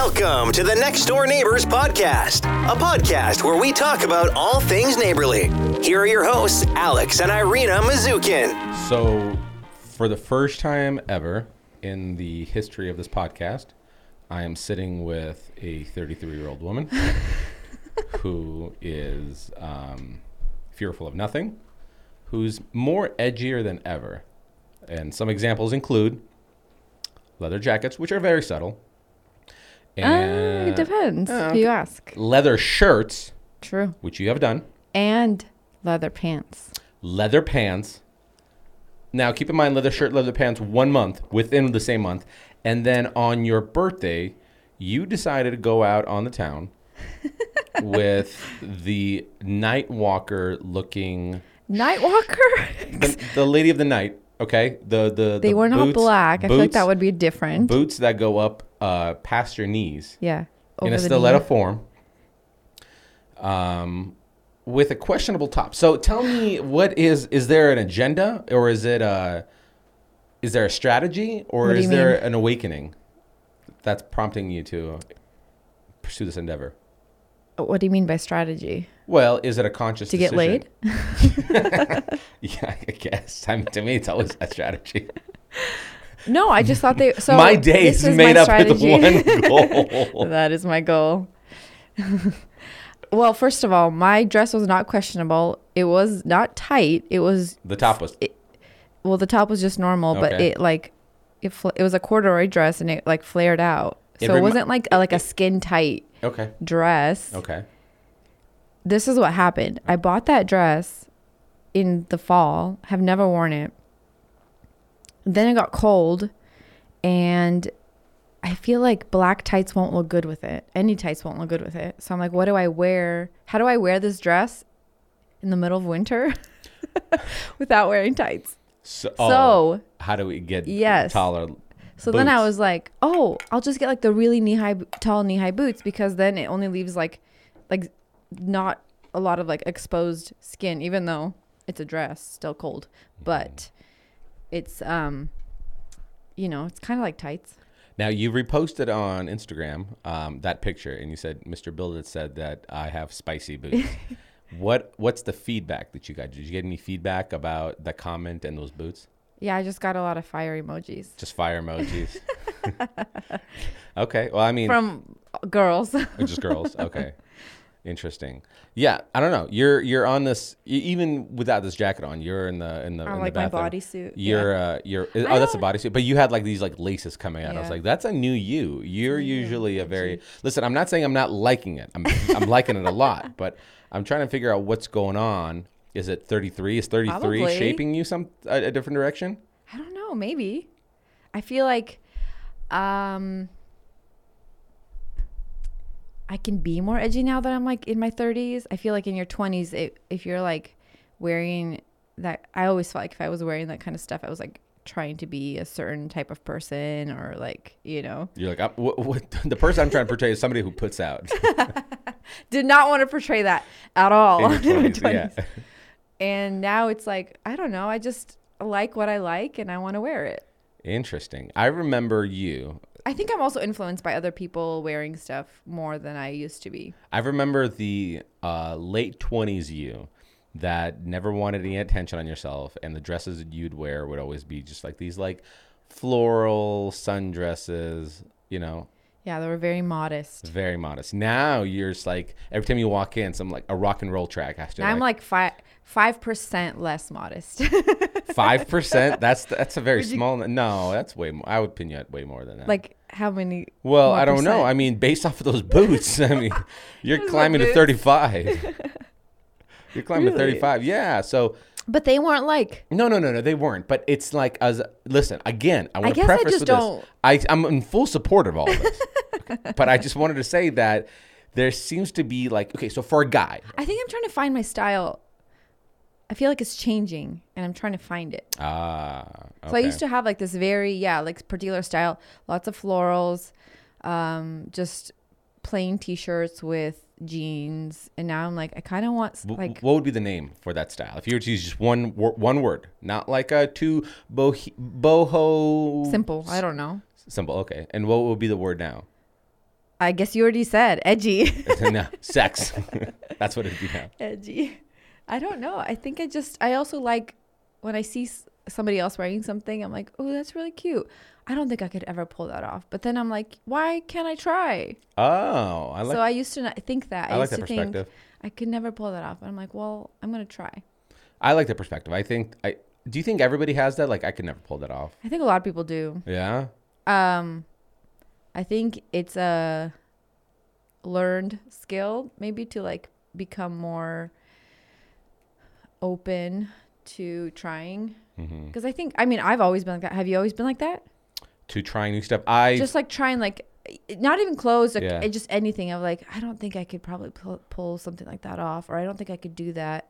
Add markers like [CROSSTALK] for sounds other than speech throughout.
Welcome to the Next Door Neighbors Podcast, a podcast where we talk about all things neighborly. Here are your hosts, Alex and Irina Mazukin. So, for the first time ever in the history of this podcast, I am sitting with a 33 year old woman [LAUGHS] who is um, fearful of nothing, who's more edgier than ever. And some examples include leather jackets, which are very subtle, Uh, it depends uh, who you ask. leather shirts, True. which you have done, And leather pants. leather pants. Now, keep in mind, leather shirt, leather pants, one month within the same month, and then on your birthday, you decided to go out on the town [LAUGHS] with the night walker looking, Nightwalker? the, the lady of the night. Okay, the the they the were not boots- black. I feel like that would be different. boots that go up uh, past your knees yeah. in a the stiletto knee. form, um, with a questionable top. So tell me, what is is there an agenda or is it a is there a strategy or do is you there mean? an awakening that's prompting you to pursue this endeavor? What do you mean by strategy? Well, is it a conscious To get laid? [LAUGHS] Yeah, I guess. I mean, to me, it's always a strategy. No, I just thought they. So my day is made up strategy. with one [LAUGHS] goal. that is my goal. well, first of all, my dress was not questionable. It was not tight. It was the top was well, the top was just normal, but it like it fl- it was a corduroy dress and it like flared out. It So it wasn't like a, like a skin tight okay. dress. Okay. This is what happened. I bought that dress in the fall. Have never worn it. Then it got cold, and I feel like black tights won't look good with it. Any tights won't look good with it. So I'm like, what do I wear? How do I wear this dress in the middle of winter [LAUGHS] without wearing tights? So, oh, So- how do we get Yes. taller? So then I was like, oh, I'll just get like the really knee high, tall knee high boots because then it only leaves like, like, not a lot of like exposed skin, even though it's a dress, still cold, but it's um, you know, it's kind of like tights. Now you reposted on Instagram um, that picture, and you said Mr. Build It said that I have spicy boots. [LAUGHS] what What's the feedback that you got? Did you get any feedback about the comment and those boots? Yeah, I just got a lot of fire emojis Just fire emojis. [LAUGHS] [LAUGHS] okay. Well, I mean, from girls. Just girls. Okay. Interesting. Yeah, I don't know. You're you're on this even without this jacket on. You're in the in the I in like the my bathroom. bodysuit. You're yeah. uh you're I oh that's a bodysuit, but you had like these like laces coming out. I was like, that's a new you. You're new, usually a very listen. I'm not saying I'm not liking it. I'm I'm liking it a lot, [LAUGHS] but I'm trying to figure out what's going on. Is it 33? Is 33 Probably. shaping you some a, a different direction? I don't know, maybe. I feel like um I can be more edgy now that I'm like in my 30s. I feel like in your 20s it, if you're like wearing that I always felt like if I was wearing that kind of stuff I was like trying to be a certain type of person or like, you know. You're like, what, what, the person I'm trying to portray is somebody who puts out. [LAUGHS] Did not want to portray that at all. in your [LAUGHS] in my 20s, yeah. 20s. And now it's like, I don't know, I just like what I like and I want to wear it. Interesting. I remember you. I think I'm also influenced by other people wearing stuff more than I used to be. I remember the uh, late 20s you that never wanted any attention on yourself, and the dresses you'd wear would always be just like these like floral sundresses, you know, Yeah, they were very modest. very modest. Now you're just like every time you walk in, some like a rock and roll track has to Now I'm like five five percent less modest. [LAUGHS] five percent. That's that's a very small. No, that's way more. I would pin you at way more than that. like how many? Well, I don't know. I mean, based off of those boots, I mean, [LAUGHS] [LAUGHS] you're climbing to 35. you're climbing to 35. Yeah. So, But they weren't like. no, no, no, no, they weren't. But it's like, as listen, again, I want to guess I preface just with don't- this. I, I'm in full support of all of this. [LAUGHS] But I just wanted to say that there seems to be like, okay, so for a guy, I think I'm trying to find my style. I feel like it's changing, and I'm trying to find it. ah, So I used to have like this very yeah like particular style, lots of florals, um, just plain t-shirts with jeans, and now I'm like I kind of want like what would be the name for that style? If you were to use just one one word, not like a two boho simple. I don't know. Simple. Okay. And what would be the word now? I guess you already said edgy. [LAUGHS] no, sex. [LAUGHS] That's what it'd be now. edgy. I don't know. I think I just I also like when I see somebody else wearing something. I'm like, oh, that's really cute. I don't think I could ever pull that off. But then I'm like, why can't I try? Oh, I like. so I used to not think that. I like used that to think perspective. I could never pull that off. And I'm like, well, I'm gonna try. I like that perspective. I think. I do you think everybody has that? Like, I could never pull that off. I think a lot of people do. Yeah. Um, I think it's a learned skill, maybe to like become more open to trying. Because I think, I mean, I've always been like that. Have you always been like that? To trying new stuff. I just like trying, like, not even clothes, like, Yeah. just anything. of like, I don't think I could probably pull, pull something like that off, or I don't think I could do that.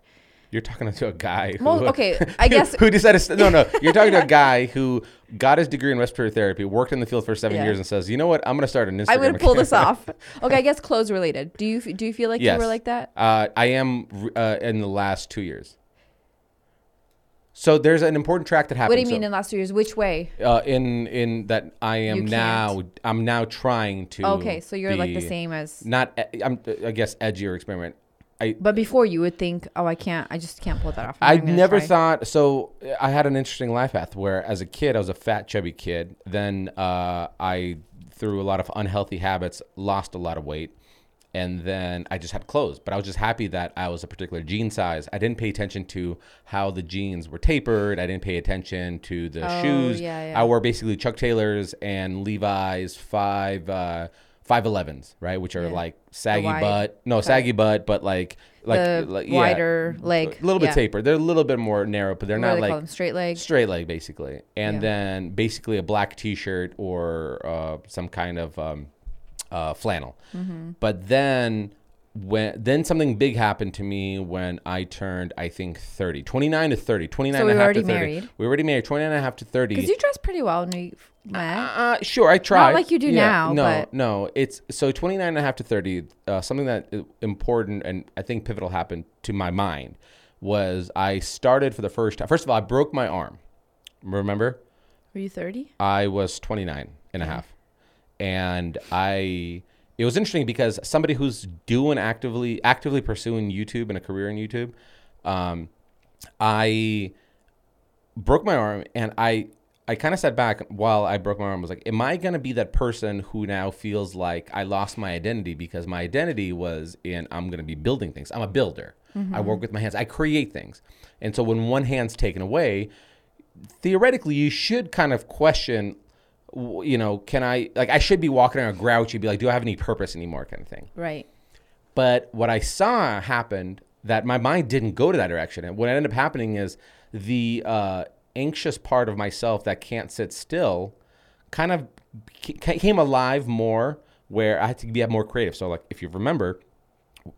You're talking to a guy. Who, Well, okay, [LAUGHS] I guess who decided? No, no. [LAUGHS] You're talking to a guy who got his degree in respiratory therapy, worked in the field for seven Yeah. years, and says, "You know what? I'm going to start an Instagram." I'm going to pull this off. [LAUGHS] Okay, I guess clothes related. Do you do you feel like you were like that? Uh, I am uh, in the last two years. So there's an important track that happened. What do you So, mean in the last two years? Which way? uh, in in that I am now I'm now trying to. Okay, so you're like the same as. Not e- I'm I guess edgier experiment. I But before you would think, oh, I can't, I just can't pull that off. I'm I never try. thought so. I had an interesting life path where, as a kid, I was a fat, chubby kid. Then uh, I, through a lot of unhealthy habits, lost a lot of weight, and then I just had clothes. But I was just happy that I was a particular jean size. I didn't pay attention to how the jeans were tapered. I didn't pay attention to the Oh, shoes. yeah, yeah. I wore basically Chuck Taylors and Levi's five. Uh, 511s, right, which are Yeah. like saggy wide butt, no cut. saggy butt, but like like, the like yeah, wider leg, a little bit yeah. tapered. They're a little bit more narrow, but they're What not they like straight leg. straight leg basically. And Yeah. then basically a black T-shirt or uh, some kind of um, uh, flannel. Mm-hmm. But then when then something big happened to me when I turned I think 30, 29 to 30, 29 So and a we were half already to 30. married? We were already married, 29 and a half to 30. Because you dress pretty well when we met. Uh, sure, I tried. Not like you do now, No, but- no. It's so 29 and a half to 30. Uh, something that important and I think pivotal happened to my mind was I started for the first time. First of all, I broke my arm. Remember? Were you 30? I was 29 and a half. And I it was interesting because somebody who's doing actively actively pursuing YouTube and a career in YouTube, um, I broke my arm and I I kind of sat back while I broke my arm. I was like, am I going to be that person who now feels like I lost my identity because my identity was in I'm going to be building things. I'm a builder. I work with my hands. I create things. And so when one hand's taken away, theoretically you should kind of question you know, can I like I should be walking around grouchy, be like, do I have any purpose anymore, kind of thing. Right. But what I saw happened that my mind didn't go to that direction. And what ended up happening is the uh, anxious part of myself that can't sit still kind of ca- came alive more where I had to be more creative. So like if you remember,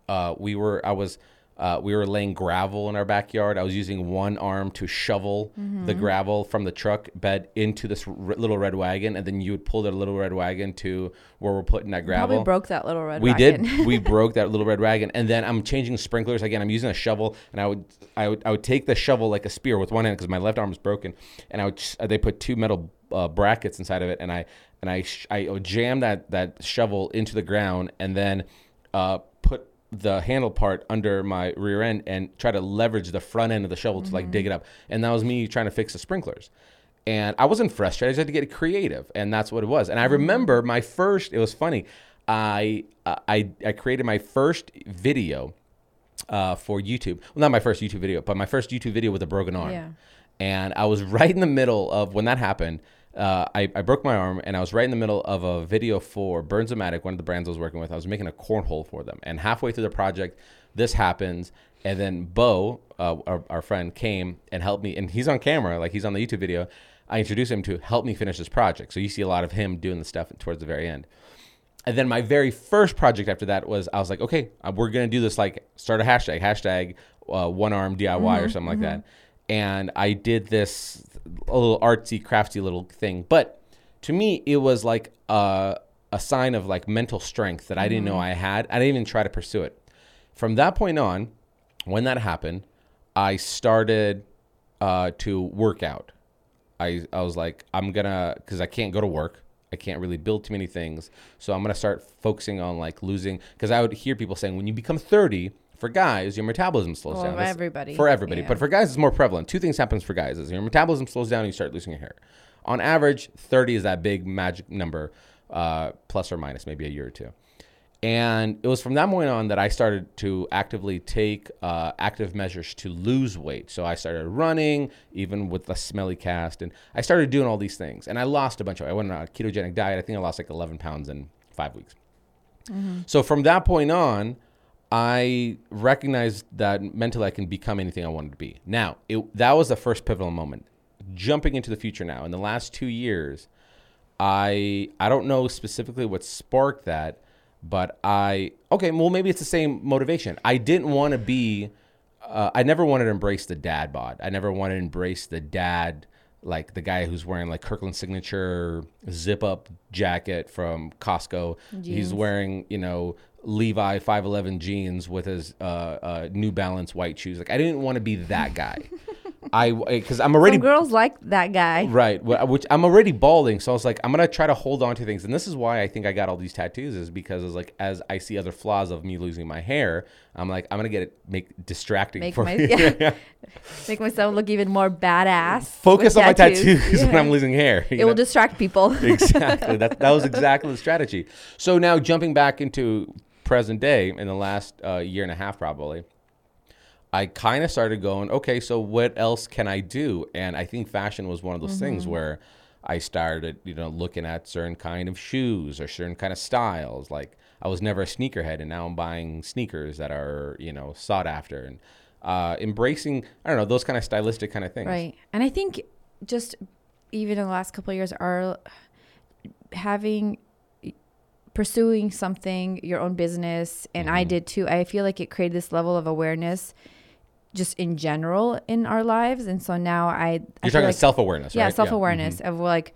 uh, we were I was uh, we were laying gravel in our backyard. I was using one arm to shovel the gravel from the truck bed into this r- little red wagon, and then you would pull the little red wagon to where we're putting that gravel. Probably broke that little red wagon. We wagon. did. we broke that little red wagon, and then I'm changing sprinklers again. I'm using a shovel, and I would, I would, I would take the shovel like a spear with one hand because my left arm is broken, and I would. They put two metal uh, brackets inside of it, and I, and I, sh- I would jam that that shovel into the ground, and then uh, the handle part under my rear end and try to leverage the front end of the shovel to like dig it up. And that was me trying to fix the sprinklers. And I wasn't frustrated. I just had to get creative, and that's what it was. And I remember my first. It was funny. I uh, I I created my first video uh, for YouTube. Well, not my first YouTube video, but my first YouTube video with a broken arm. Yeah. And I was [LAUGHS] right in the middle of when that happened. Uh, I, I broke my arm, and I was right in the middle of a video for Bernzomatic, one of the brands I was working with. I was making a cornhole for them, and halfway through the project, this happens, and then Bo, uh, our, our friend, came and helped me, and he's on camera, like he's on the YouTube video. I introduced him to help me finish this project, so you see a lot of him doing the stuff towards the very end. And then my very first project after that was I was like, okay, uh, we're gonna do this like start a hashtag, hashtag uh, one arm DIY or something like that. And I did this a little artsy, crafty little thing, but to me it was like a, a sign of like mental strength that I didn't know I had. I didn't even try to pursue it. From that point on, when that happened, I started uh, to work out. I, I was like, I'm gonna, because I can't go to work. I can't really build too many things. So I'm gonna start focusing on like losing because I would hear people saying when you become 30 for guys, your metabolism slows Well, down. for everybody, For everybody, yeah. but for guys, it's more prevalent. Two things happens for guys: is your metabolism slows down and you start losing your hair. On average, 30 is that big magic number, uh, plus or minus maybe a year or two. And it was from that point on that I started to actively take uh, active measures to lose weight. So I started running, even with the smelly cast, and I started doing all these things. And I lost a bunch of. I went on a ketogenic diet. I think I lost like 11 pounds in five weeks. So from that point on, I recognized that mentally I can become anything I wanted to be. Now, it, that was the first pivotal moment. Jumping into the future now, in the last two years, I I don't know specifically what sparked that, but I okay, well maybe it's the same motivation. I didn't want to be uh, I never wanted to embrace the dad bod. I never wanted to embrace the dad like the guy who's wearing like Kirkland signature zip up jacket from Costco. He's wearing, you know, Levi 511 jeans with his uh, uh, New Balance white shoes. Like I didn't want to be that guy. [LAUGHS] I because I'm already Some girls like that guy. Right. Which I'm already balding, so I was like, I'm gonna try to hold on to things, and this is why I think I got all these tattoos, is because it's like as I see other flaws of me losing my hair, I'm like, I'm gonna get it make distracting Make for my me. [LAUGHS] yeah, [LAUGHS] make myself look even more badass. Focus on my tattoos when I'm losing hair. It will distract people. exactly. That that was exactly the strategy. So now jumping back into present day in the last uh, year and a half, probably. I kind of started going, okay, so what else can I do? And I think fashion was one of those things Mm-hmm. where I started, you know, looking at certain kind of shoes or certain kind of styles. Like I was never a sneakerhead, and now I'm buying sneakers that are, you know, sought after and uh, embracing. I don't know those kind of stylistic kind of things. Right. And I think just even in the last couple of years are having pursuing something, your own business, and I Mm-hmm. did too. I feel like it created this level of awareness just in general in our lives. And so now I, I You're feel talking like, self awareness, yeah, right? self awareness Mhm. of like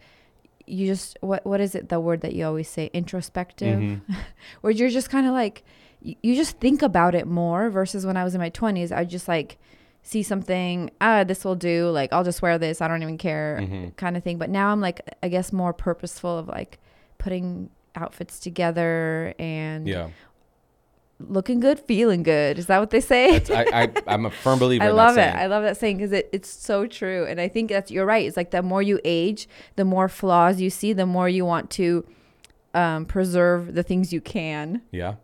you just what what is it the word that you always say introspective Mm-hmm. [LAUGHS] where you're just kind of like you, you just think about it more versus when I was in my 20s I just like see something ah this will do like I'll just wear this I don't even care Mm-hmm. kind of thing but now I'm like I guess more purposeful of like putting outfits together and Yeah. looking good feeling good is that what they say I, I, [LAUGHS] I'm a firm believer I love that it. saying. I love that saying because it, it's so true. And I think that's you're right. It's like the more you age, the more flaws you see, the more you want to um, preserve the things you can yeah.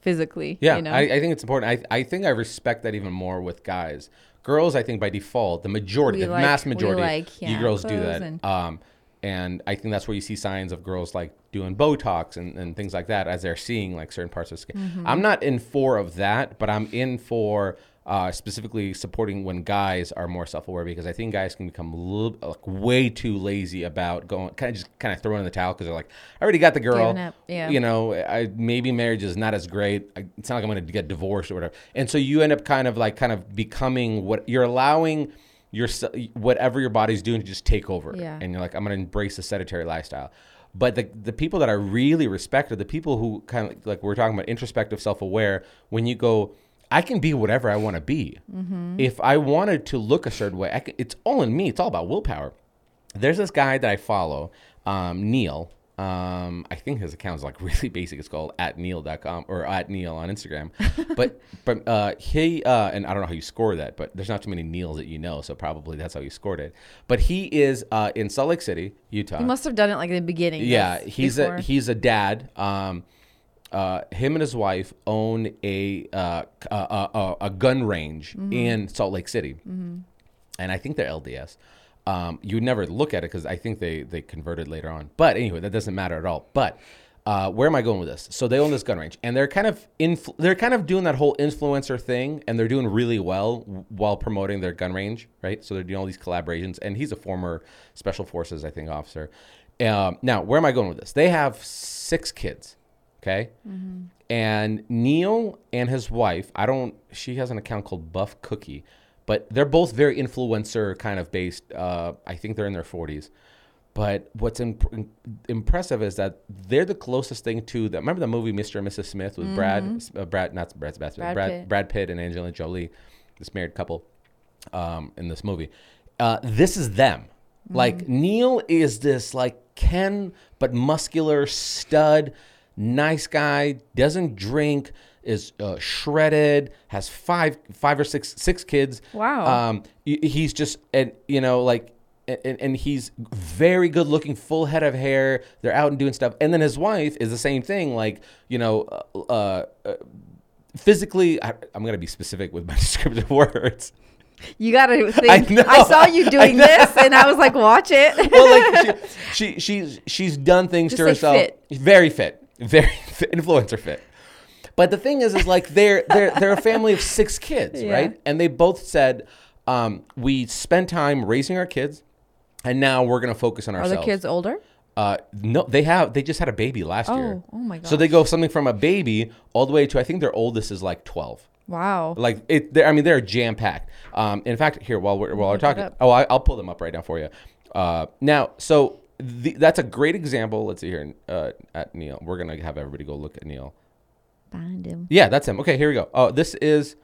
physically. Yeah, you know? I, I think it's important. I, I think I respect that even more with guys. Girls, I think by default, the majority, We the like- mass majority, like, you girls do that. and- um, and I think that's where you see signs of girls like doing Botox and, and things like that as they're seeing like certain parts of the skin. Mm-hmm. I'm not in for of that, but I'm in for uh, specifically supporting when guys are more self-aware because I think guys can become a little like way too lazy about going kind of just kind of throwing in the towel because they're like, I already got the girl. Yeah. You know, I maybe marriage is not as great. I, it's not like I'm going to get divorced or whatever. And so you end up kind of like kind of becoming what you're allowing your whatever your body's doing to just take over. Yeah. And you're like, I'm going to embrace the sedentary lifestyle. But the the people that I really respect are the people who kind of like we're talking about introspective, self aware. When you go, I can be whatever I want to be. If I wanted to look a certain way, I can, it's all in me. It's all about willpower. There's this guy that I follow, um, Neil. Um, I think his account is like [LAUGHS] really basic. It's called at neil.com or at neil on Instagram. [LAUGHS] but but uh, he uh, and I don't know how you score that, but there's not too many Neils that you know, so probably that's how you scored it. But he is uh, in Salt Lake City, Utah. He must have done it like in the beginning. Yeah, he's before. a he's a dad. Um, uh, him and his wife own a uh, a, a, a gun range Mm-hmm. in Salt Lake City, and I think they're LDS. Um, you would never look at it because I think they they converted later on. But anyway, that doesn't matter at all. But uh, where am I going with this? So they own this gun range, and they're kind of influ- they're kind of doing that whole influencer thing, and they're doing really well while promoting their gun range, right? So they're doing all these collaborations, and he's a former special forces, I think, officer. Um, now, where am I going with this? They have six kids, okay, and Neil and his wife. I don't. She has an account called Buff Cookie, but they're both very influencer kind of based. Uh, I think they're in their forties. But what's imp- impressive is that they're the closest thing to that. Remember the movie Mr. and Mrs. Smith with Brad, uh, Brad, not Brad, Brad, Brad Brad, Pitt. Brad Pitt and Angelina Jolie, this married couple, um, in this movie. Uh, this is them. Like Neil is this like Ken, but muscular stud, nice guy, doesn't drink, is uh, shredded, has five, five or six, six kids. Wow. Um, he's just, and you know, like, and, and he's very good looking, full head of hair. They're out and doing stuff, and then his wife is the same thing. Like, you know, uh, uh, physically, I, I'm gonna be specific with my [LAUGHS] descriptive words. You gotta think. I, know. saw you [LAUGHS] doing this, and I was like, watch it. well, like she, [LAUGHS] she she's she's done things Just to herself. fit. Very fit, very fit, influencer fit. But the thing is, is like they're they're they're a family of six kids, Yeah. right? And they both said um, we spent time raising our kids, and now we're gonna focus on ourselves. Are the kids older? Uh, no, they have. They just had a baby last year. Oh, oh my god. So they go something from a baby all the way to I think their oldest is like twelve. Wow. Like it, they're, I mean, they're jam packed. Um, in fact, here while we're while we're Look talking, oh, I, I'll pull them up right now for you. Uh, now, so the, that's a great example. Let's see here uh, at Neil. We're gonna have everybody go look at Neil. Find him. Yeah, that's him. Okay, here we go. Oh, this is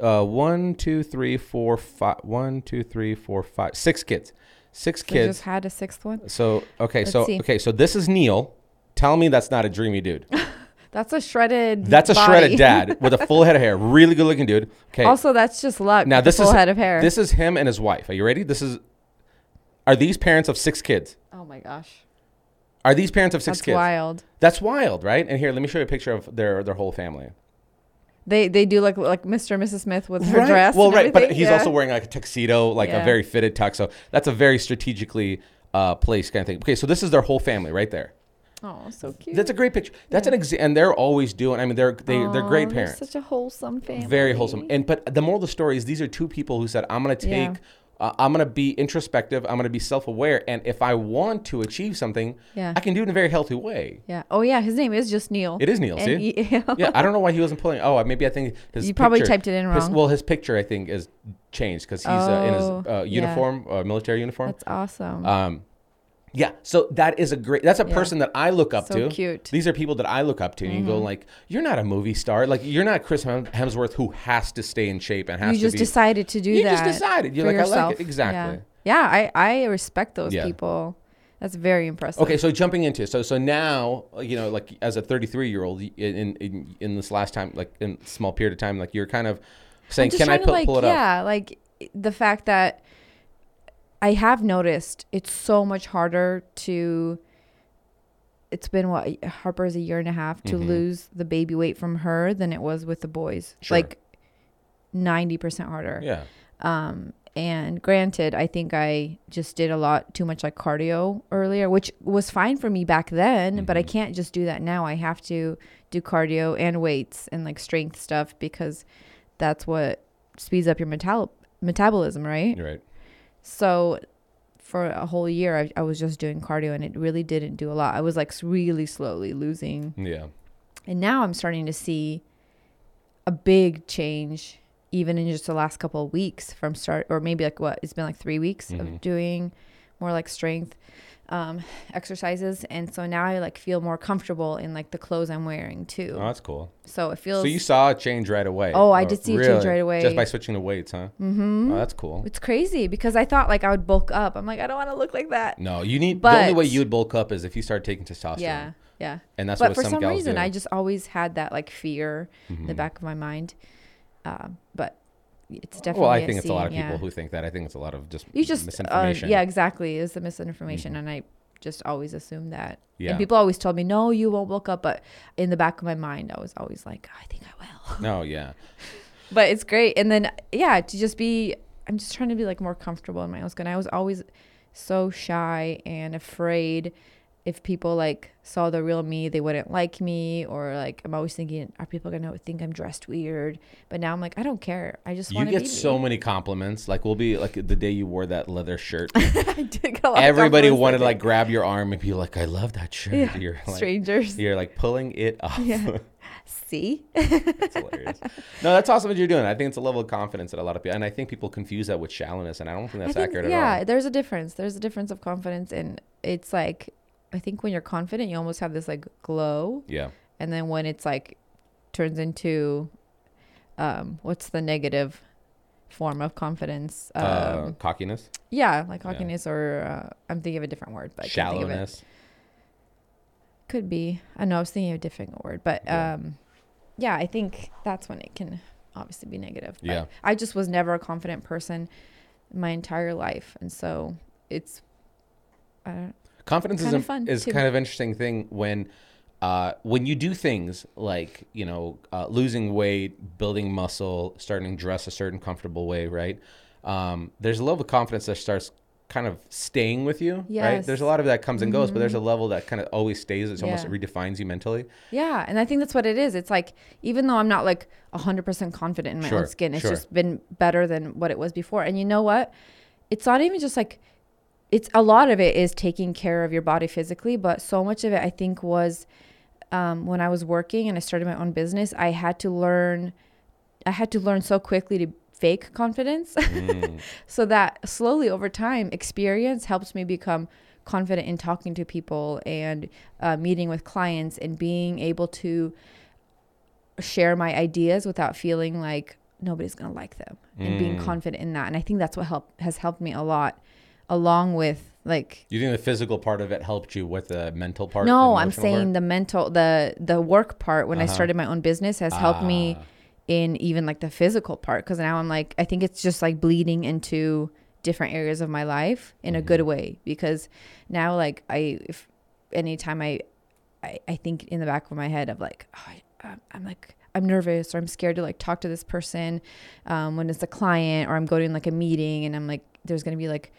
uh, one, two, three, four, five. One, two, three, four, five, six kids. Six They kids. just had a sixth one. So okay, Let's so see. okay, so this is Neil. Tell me that's not a dreamy dude. [LAUGHS] That's a shredded. That's a body. shredded [LAUGHS] dad with a full head of hair. Really good looking dude. Okay. Also, that's just luck. Now this a full is head of hair. This is him and his wife. Are you ready? This is. Are these parents of six kids? oh my gosh, Are these parents of six that's kids? wild. That's wild, right? And here, let me show you a picture of their their whole family. They they do like like Mr. and Mrs. Smith with her right? dress. Well, and right, but everything. he's Yeah. also wearing like a tuxedo, like a Yeah. very fitted tux. So that's a very strategically uh, placed kind of thing. Okay, so this is their whole family right there. Oh, so cute. That's a great picture. That's an exa- and they're always doing. I mean, they're they they're Aw, great they're parents. Such a wholesome family. very wholesome. And but the moral of the story is these are two people who said, "I'm going to take, Yeah. Uh, I'm going to be introspective, I'm going to be self-aware, and if I want to achieve something, Yeah. I can do it in a very healthy way." Yeah. Oh yeah, his name is just Neil. It is Neil. And See? he- [LAUGHS] yeah, I don't know why he wasn't pulling. Oh, maybe I think his You probably picture- typed it in his- wrong. well, his picture I think is changed because he's uh, in his Oh, uh, yeah. uniform, uh, military uniform. That's awesome. Um, yeah, so that is a great. That's a Yeah. person that I look up So to. cute. Mm-hmm. These are people that I look up to, and you go like, "You're not a movie star. Like, you're not Chris Hemsworth who has to stay in shape and has you just be." decided to do You that. You just decided. You're like, I like it. Exactly. Yeah. yeah, I I respect those Yeah. people. That's very impressive. Okay, so jumping into so so now you know like as a 33 year old in, in in this last time like in small period of time like you're kind of saying can I like, pull it up? yeah, like the fact that I have noticed it's so much harder to. It's been what Harper's a year and a half to Mhm. lose the baby weight from her than it was with the boys. Sure. Like ninety percent harder. Yeah. Um, and granted, I think I just did a lot too much like cardio earlier, which was fine for me back then, but I Mhm. can't just do that now. I have to do cardio and weights and like strength stuff because that's what speeds up your metal- metabolism, right? You're right. So for a whole year, I, I was just doing cardio and it really didn't do a lot. I was like really slowly losing. Yeah. And now I'm starting to see a big change even in just the last couple of weeks from start or maybe like what it's been like three weeks Mhm. of doing more like strength um exercises and so now i like feel more comfortable in like the clothes i'm wearing too Oh, that's cool. so it feels So you saw a change right away. Oh, I did see a change right away. Just by switching the weights, huh? Mm-hmm. Oh, that's cool. it's crazy because i thought like i would bulk up i'm like i don't want to look like that No, you need the only way you would bulk up is if you start taking testosterone. yeah yeah And that's but what for some, some reason do. i just always had that like fear in the Mhm. back of my mind um but it's definitely Well, I a think it's a lot of people yeah. who think that. I think it's a lot of just you just uh, misinformation. yeah exactly it's the misinformation Mhm. and i just always assumed that Yeah. and people always told me no you won't bulk up but in the back of my mind i was always like i think i will [LAUGHS] No, yeah. [LAUGHS] but it's great and then yeah to just be i'm just trying to be like more comfortable in my own skin i was always so shy and afraid if people like saw the real me they wouldn't like me or like i'm always thinking are people gonna think i'm dressed weird but now i'm like i don't care i just You want to get so me. many compliments. Like we'll be like the day you wore that leather shirt. [LAUGHS] I did get a lot Everybody wanted to like grab your arm and be like, "I love that shirt." yeah. You're like, strangers you're like pulling it [LAUGHS] off. Yeah. see That's hilarious. No, that's awesome what you're doing. I think it's a level of confidence that a lot of people, and I think people confuse that with shallowness, and I don't think that's think, accurate yeah, at all. Yeah, there's a difference. There's a difference of confidence, and it's like I think when you're confident, you almost have this like glow, Yeah. and then when it's like turns into um, what's the negative form of confidence. Um, uh, cockiness, yeah, like yeah. cockiness, or uh, I'm thinking of a different word, but I can't think of it. shallowness. Could be. I know I was thinking of a different word, but Yeah. um, yeah, I think that's when it can obviously be negative. But Yeah. I just was never a confident person my entire life, and so it's. I don't. Confidence is, a- fun, is too. kind of interesting thing when uh, when you do things like you know uh, losing weight, building muscle, starting to dress a certain comfortable way, right? Um, there's a level of confidence that starts kind of staying with you, right? There's a lot of that comes and goes, but there's a level that kind of always stays. It's almost Yeah. redefines you mentally. Yeah, and I think that's what it is. It's like even though I'm not like 100% confident in my Sure, own skin, it's sure. just been better than what it was before. And you know what? It's not even just like it's a lot of it is taking care of your body physically, but so much of it I think was um, when I was working and I started my own business, I had to learn I had to learn so quickly to fake confidence. Mm. [LAUGHS] so that slowly over time experience helps me become confident in talking to people and uh, meeting with clients and being able to share my ideas without feeling like nobody's going to like them and being Mm. confident in that and i think that's what help has helped me a lot along with like You think the physical part of it helped you with the mental part? no i'm saying part? the mental the the work part when i Uh-huh. started my own business has helped me Ah. in even like the physical part because now I'm like I think it's just like bleeding into different areas of my life in a Mm-hmm. good way because now like I if anytime I I, I think in the back of my head of like oh, I, I'm- like I'm nervous or I'm scared to like talk to this person um, when it's a client or I'm going to like a meeting and I'm like there's gonna be like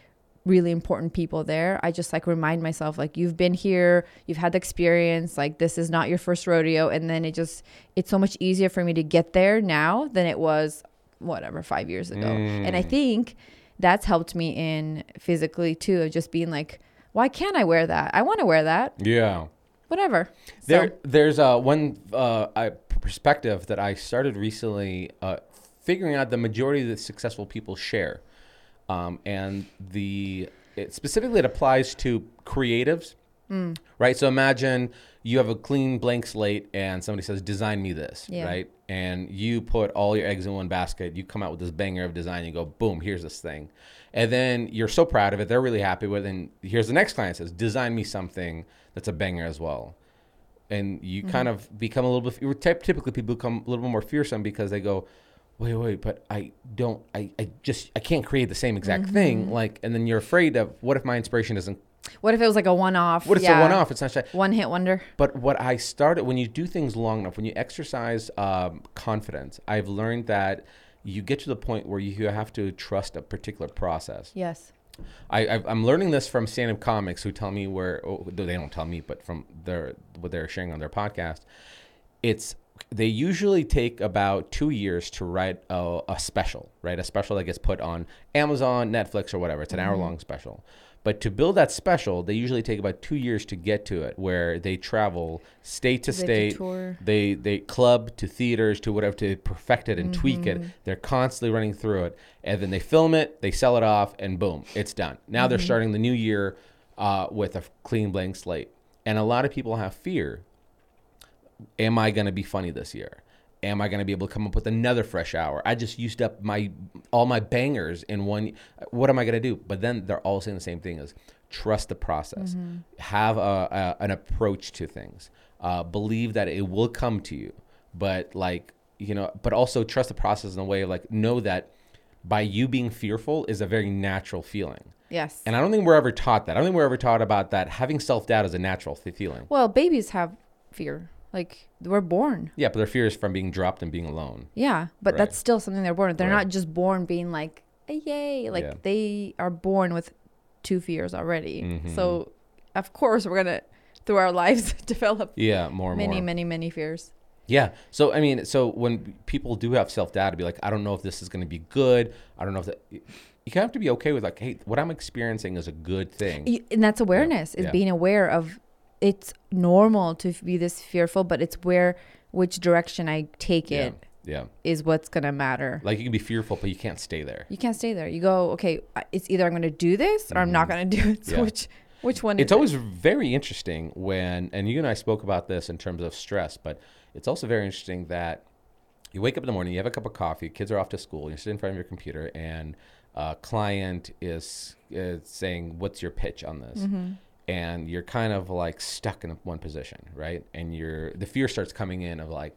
really important people there. I just like remind myself like you've been here you've had the experience like this is not your first rodeo. And then it just it's so much easier for me to get there now than it was whatever five years ago. And i Mm. think that's helped me in physically too of just being like why can't i wear that? I want to wear that. Yeah. whatever. There, so, there's uh, one uh, perspective that I started recently uh, figuring out the majority of the successful people share, um, and the it, specifically it applies to creatives, Mm. right? So imagine you have a clean blank slate, and somebody says, "Design me this," Yeah. right? And you put all your eggs in one basket. You come out with this banger of design. You go, "Boom! Here's this thing," and then you're so proud of it. They're really happy with it. And here's the next client says, "Design me something that's a banger as well." and you kind of become a little bit typically people become a little bit more fearsome because they go wait wait but i don't i, I just i can't create the same exact thing like and then you're afraid of what if my inspiration doesn't what if it was like a one-off? What if it's a one-off? It's not shy. one hit wonder. But what i started when you do things long enough when you exercise um, confidence i've learned that you get to the point where you have to trust a particular process. Yes. I, I'm learning this from stand-up comics who tell me where oh, they don't tell me, but from their what they're sharing on their podcast. It's they usually take about two years to write a, a special, right? A special that gets put on Amazon, Netflix, or whatever. It's an hour-long special. But to build that special, they usually take about two years to get to it, where they travel state to They to state, they they club to theaters to whatever to perfect it and tweak Mm-hmm. it. They're constantly running through it, and then they film it, they sell it off, and boom, it's done. Now Mm-hmm. they're starting the new year uh, with a clean blank slate, and a lot of people have fear. Am I going to be funny this year? Am I going to be able to come up with another fresh hour? I just used up my all my bangers in one. What am I going to do? But then they're all saying the same thing: is trust the process, have a, a, an approach to things, uh, believe that it will come to you, but like you know, but also trust the process in a way of like know that by you being fearful is a very natural feeling. yes And I don't think we're ever taught that. I don't think we're ever taught about that. Having self doubt is a natural th- feeling. well babies have fear like we're born Yeah, but their fear is from being dropped and being alone. Yeah, but Right. that's still something they're born with. They're Right. not just born being like, yay. Like Yeah. they are born with two fears already. Mhm. So, of course, we're going to, through our [LAUGHS] lives, [LAUGHS] develop Yeah, more and many, more. many, many fears. Yeah. So I mean, so when people do have self doubt, to be like, I don't know if this is going to be good. I don't know if that. You have to be okay with like, hey, what I'm experiencing is a good thing. And that's awareness, is yeah. being aware of it's normal to be this fearful, but it's where, which direction I take Yeah. it Yeah. is what's going to matter. Like you can be fearful, but you can't stay there. You can't stay there. You go, okay, it's either I'm going to do this or I'm not going to do it. So, Mm-hmm. Yeah. which, which one It's is it? always very interesting when, and you and I spoke about this in terms of stress, but it's also very interesting that you wake up in the morning, you have a cup of coffee, kids are off to school, you sit in front of your computer, and a client is, is saying, "What's your pitch on this?" And you're kind of like stuck in one position, right? And you're the fear starts coming in of like,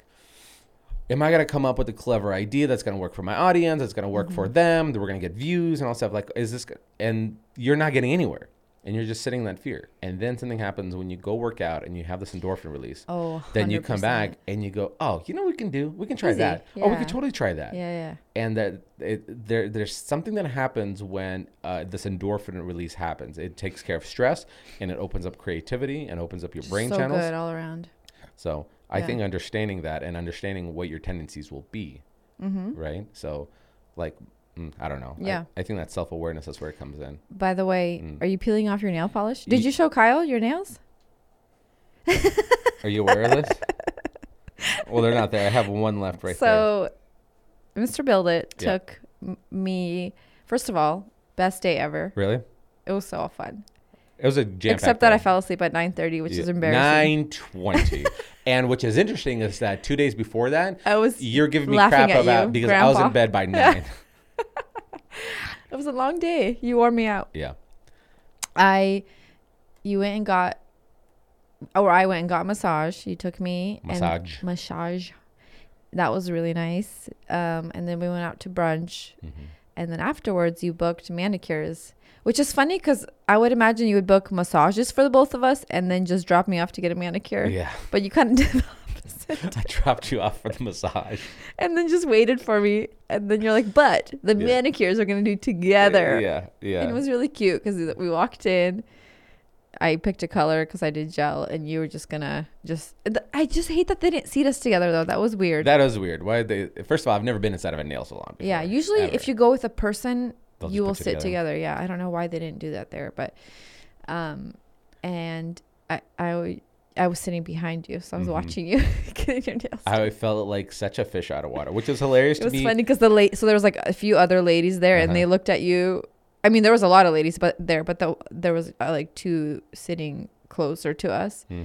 am I gonna come up with a clever idea that's gonna work for my audience, that's gonna work for mm-hmm. them, that we're gonna get views and all stuff? Like, is this? And you're not getting anywhere, and you're just sitting in that fear. And then something happens when you go work out and you have this endorphin release. Oh, then you come back and you go, oh, you know what we can do? We can try Easy. that. Oh, we Yeah. could totally try that. Yeah, yeah. And that it, there, there's something that happens when uh, this endorphin release happens. It takes care of stress and it opens up creativity and opens up your brain so channels. good all around. So I Yeah. think understanding that and understanding what your tendencies will be, right? So, like, mm, I don't know. Yeah. I, think that self awareness is where it comes in. By the way, Mm. are you peeling off your nail polish? Did Ye- you show Kyle your nails? Are you aware of this? [LAUGHS] well, they're not there. I have one left right there. so, Mr. Build It Yeah. took m- me. First of all, best day ever. Really? It was so fun. It was a jam. Except that I fell asleep at 9:30, which is embarrassing. Nine twenty. [LAUGHS] and which is interesting is that two days before that, I was you're giving me crap about you, because I was in bed by [LAUGHS] nine. It was a long day. You wore me out. yeah. I, you went and got, or I went and got massage. You took me and- Massage. massage. That was really nice. Um, and then we went out to brunch, Mm-hmm. and then afterwards you booked manicures, which is funny because I would imagine you would book massages for the both of us and then just drop me off to get a manicure. Yeah. But you kind of did [LAUGHS] I dropped you off for the massage. and then just waited for me, and then you're like, "But the Yeah. manicures are gonna do together." Yeah. Yeah. And it was really cute because we walked in. I picked a color because I did gel, and you were just gonna just. th- I just hate that they didn't seat us together though. That was weird. that was weird. Why they? First of all, I've never been inside of a nail salon. Before, yeah, usually ever. if you go with a person, They'll you will sit together. together. Yeah, I don't know why they didn't do that there, but, um, and I I I was sitting behind you, so I was Mhm. watching you [LAUGHS] getting your nails. I felt like such a fish out of water, which is hilarious It was funny because the late so there was like a few other ladies there, and Uh-huh. they looked at you. I mean, there was a lot of ladies, but there, but the, there was uh, like two sitting closer to us, hmm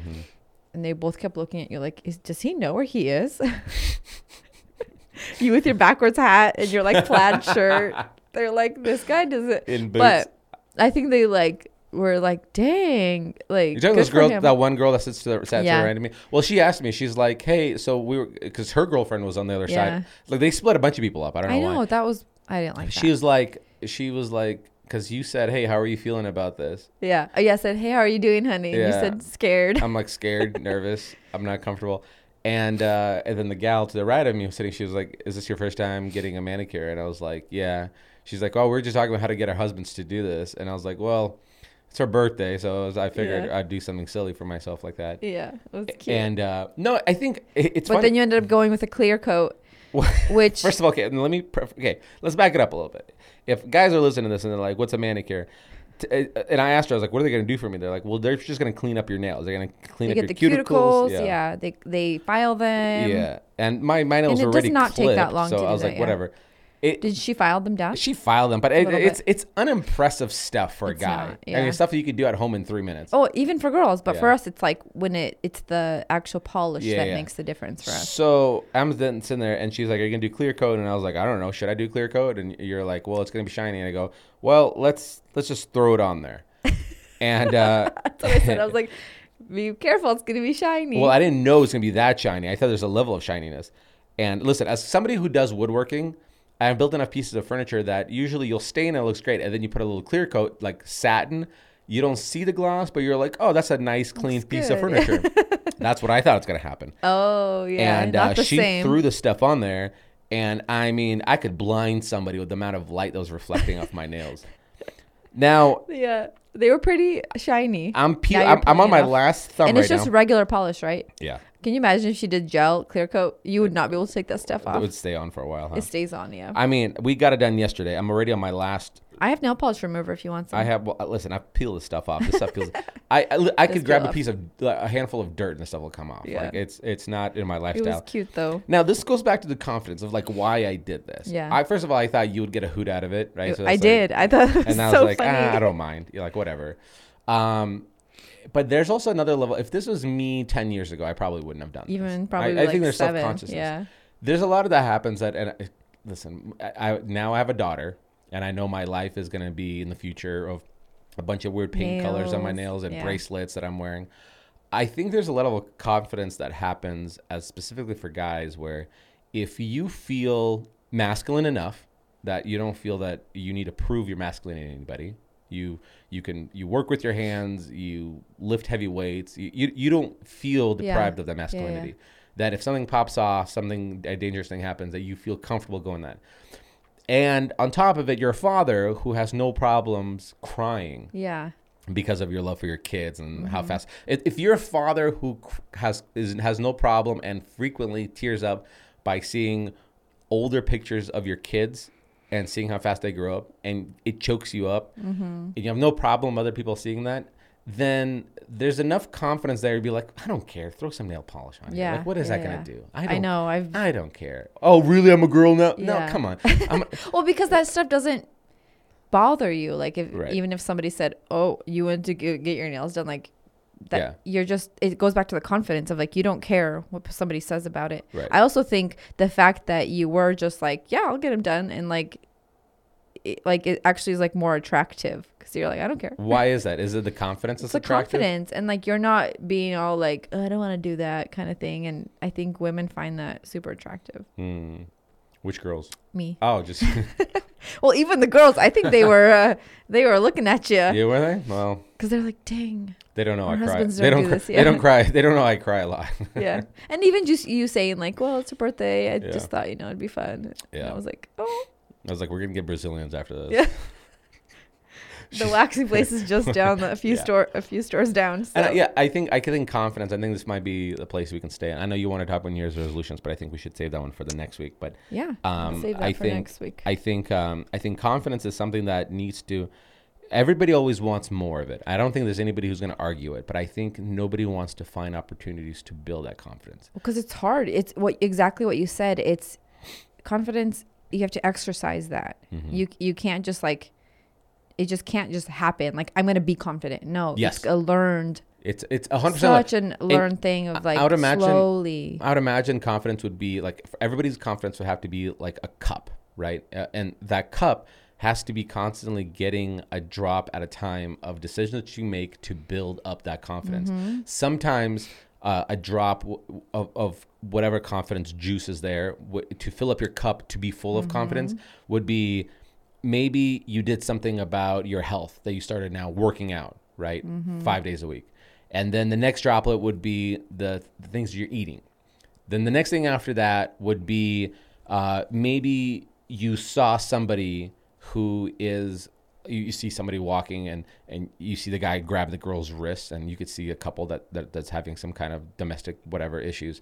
and they both kept looking at you like, is, "Does he know where he is?" [LAUGHS] you with your backwards hat and your like plaid shirt. [LAUGHS] They're like, "This guy doesn't." In boots. But I think they like were like, "Dang!" Like, You talking this girl, him. that one girl that sits to the, sat Yeah. to the right of me? Well, she asked me. She's like, "Hey, so we were because her girlfriend was on the other Yeah. side. Like they split a bunch of people up. I don't know, I know why. that was I didn't like She that. was like, she was like, because you said, "Hey, how are you feeling about this?" yeah. Oh, yeah. I said, "Hey, how are you doing, honey?" And you said, "Scared." I'm like scared, [LAUGHS] nervous. I'm not comfortable. And uh, and then the gal to the right of me was sitting. She was like, "Is this your first time getting a manicure?" And I was like, "Yeah." She's like, "Oh, we are just talking about how to get our husbands to do this." And I was like, "Well, it's her birthday, so I was- I figured Yeah. I'd do something silly for myself like that." yeah, it was cute. And uh, no, I think it, it's but funny. then you ended up going with a clear coat, [LAUGHS] which First of all, okay, let me okay, let's back it up a little bit. If guys are listening to this and they're like, "What's a manicure?" Uh, and I asked her, I was like, "What are they going to do for me?" They're like, "Well, they're just going to clean up your nails. They're going to clean you up get your the cuticles. cuticles." yeah. they they file them. yeah. And my my nails it were does already not take that long so to I do was that, like, yeah. "Whatever." It, Did she file them down? she filed them, but it, it's bit. it's unimpressive stuff for It's a guy. not, I mean, stuff that you could do at home in three minutes. Oh, even for girls, but for us, it's like when it it's the actual polish Yeah, that yeah. makes the difference for us. So I'm then sitting there, and she's like, "Are you gonna do clear coat?" And I was like, "I don't know. Should I do clear coat?" And you're like, "Well, it's gonna be shiny." And I go, "Well, let's let's just throw it on there." And uh, [LAUGHS] That's what I said. I was [LAUGHS] like, "Be careful, it's gonna be shiny." well, I didn't know it was gonna be that shiny. I thought there's a level of shininess. And listen, as somebody who does woodworking, I've built enough pieces of furniture that usually you'll stain and it looks great, and then you put a little clear coat like satin. You don't see the gloss, but you're like, "Oh, that's a nice, clean piece of furniture." [LAUGHS] that's what I thought was gonna happen. oh yeah, and uh, she same. threw the stuff on there and i mean i could blind somebody with the amount of light that was reflecting off my nails [LAUGHS] now yeah, they were pretty shiny. i'm pe- I'm, I'm on my last thumb and right it's just now regular polish, right? yeah Can you imagine if she did gel clear coat? You would not be able to take that stuff off. it would stay on for a while huh? It stays on, yeah. i mean we got it done yesterday i'm already on my last I have nail polish remover if you want some. i have well, listen i peel this stuff off this stuff feels [LAUGHS] i i, I could grab a piece of a handful of dirt and the stuff will come off Yeah. like it's it's not in my it lifestyle was cute though. now this goes back to the confidence of like why I did this. Yeah. I first of all I thought you would get a hoot out of it, right? So I like- did. I thought it was and I so was like, funny. ah, I don't mind. You're like, whatever. Um, but there's also another level. If this was me ten years ago, I probably wouldn't have done. Even this. probably I, I like think there's seven. self consciousness. Yeah. there's a lot of that happens that and I- listen I, I now i have a daughter and i know my life is going to be in the future of a bunch of weird paint colors on my Nails, nails and yeah. bracelets that i'm wearing i think there's a level of confidence that happens as specifically for guys where if you feel masculine enough that you don't feel that you need to prove your masculinity to anybody you you can you work with your hands you lift heavy weights you, you, you don't feel Yeah. deprived of that Yeah, yeah. masculinity that if something pops off, something a dangerous thing happens, that you feel comfortable going that. And on top of it, you're a father who has no problems crying Yeah. because of your love for your kids and how Mm-hmm. fast. If, if you're a father who has is, has no problem and frequently tears up by seeing older pictures of your kids and seeing how fast they grow up, and it chokes you up, Mm-hmm. and you have no problem other people seeing that, then there's enough confidence there to be like, I don't care, throw some nail polish on. it. Yeah, like what is yeah, that gonna yeah. do? I, don't know. I've I don't care. Oh, really? I'm a girl now? No, come on. [LAUGHS] I'm, well because that stuff doesn't bother you. Like if Right. even if somebody said, "Oh, you went to get your nails done," like that, Yeah. you're just. It goes back to the confidence of like you don't care what somebody says about it. Right. I also think the fact that you were just like, "Yeah, I'll get them done," and like, it, like it actually is like more attractive because you're like, "I don't care." [LAUGHS] why is that? Is it the confidence It's that's the attractive? confidence and like you're not being all like, oh, "I don't want to do that" kind of thing. And I think women find that super attractive. Hmm. Which girls? Me. Oh, just [LAUGHS] Well, even the girls, I think they [LAUGHS] were uh, they were looking at you yeah, were they? Well, because they're like, "Dang." they don't know I cry. husbands They don't don't. do cry. this, They don't cry. They don't know I cry a lot. [LAUGHS] yeah. And even just you saying like, "Well, it's a birthday. I Yeah. just thought you know it'd be fun." And Yeah. I was like, "Oh, I was like, we're gonna get Brazilians after this. Yeah. [LAUGHS] the waxing [LAUGHS] place is just down the, a few Yeah. store a few stores down." So. I, yeah, I think I can think confidence. I think this might be the place we can stay. I know you want to talk about New Year's resolutions, but I think we should save that one for the next week. But yeah. Um, save that I for think next week. I think um, I think confidence is something that needs to. Everybody always wants more of it. I don't think there's anybody who's going to argue it, but I think nobody wants to find opportunities to build that confidence. because it's hard. It's what exactly what you said. It's confidence. You have to exercise that. Mm-hmm. You you can't just like. It just can't just happen. Like I'm gonna be confident. No, Yes. it's a learned, It's it's a hundred percent. such an learned thing of like I would imagine- slowly. I would imagine confidence would be like everybody's confidence would have to be like a cup, right? Uh, and that cup has to be constantly getting a drop at a time of decisions that you make to build up that confidence. Sometimes uh, a drop w- of, of whatever confidence juice is there w- to fill up your cup to be full of confidence would be maybe you did something about your health that you started now working out, right? Five days a week. And then the next droplet would be the, the things you're eating. Then the next thing after that would be uh, maybe you saw somebody who is you, you see somebody walking and and you see the guy grab the girl's wrist and you could see a couple that, that that's having some kind of domestic whatever issues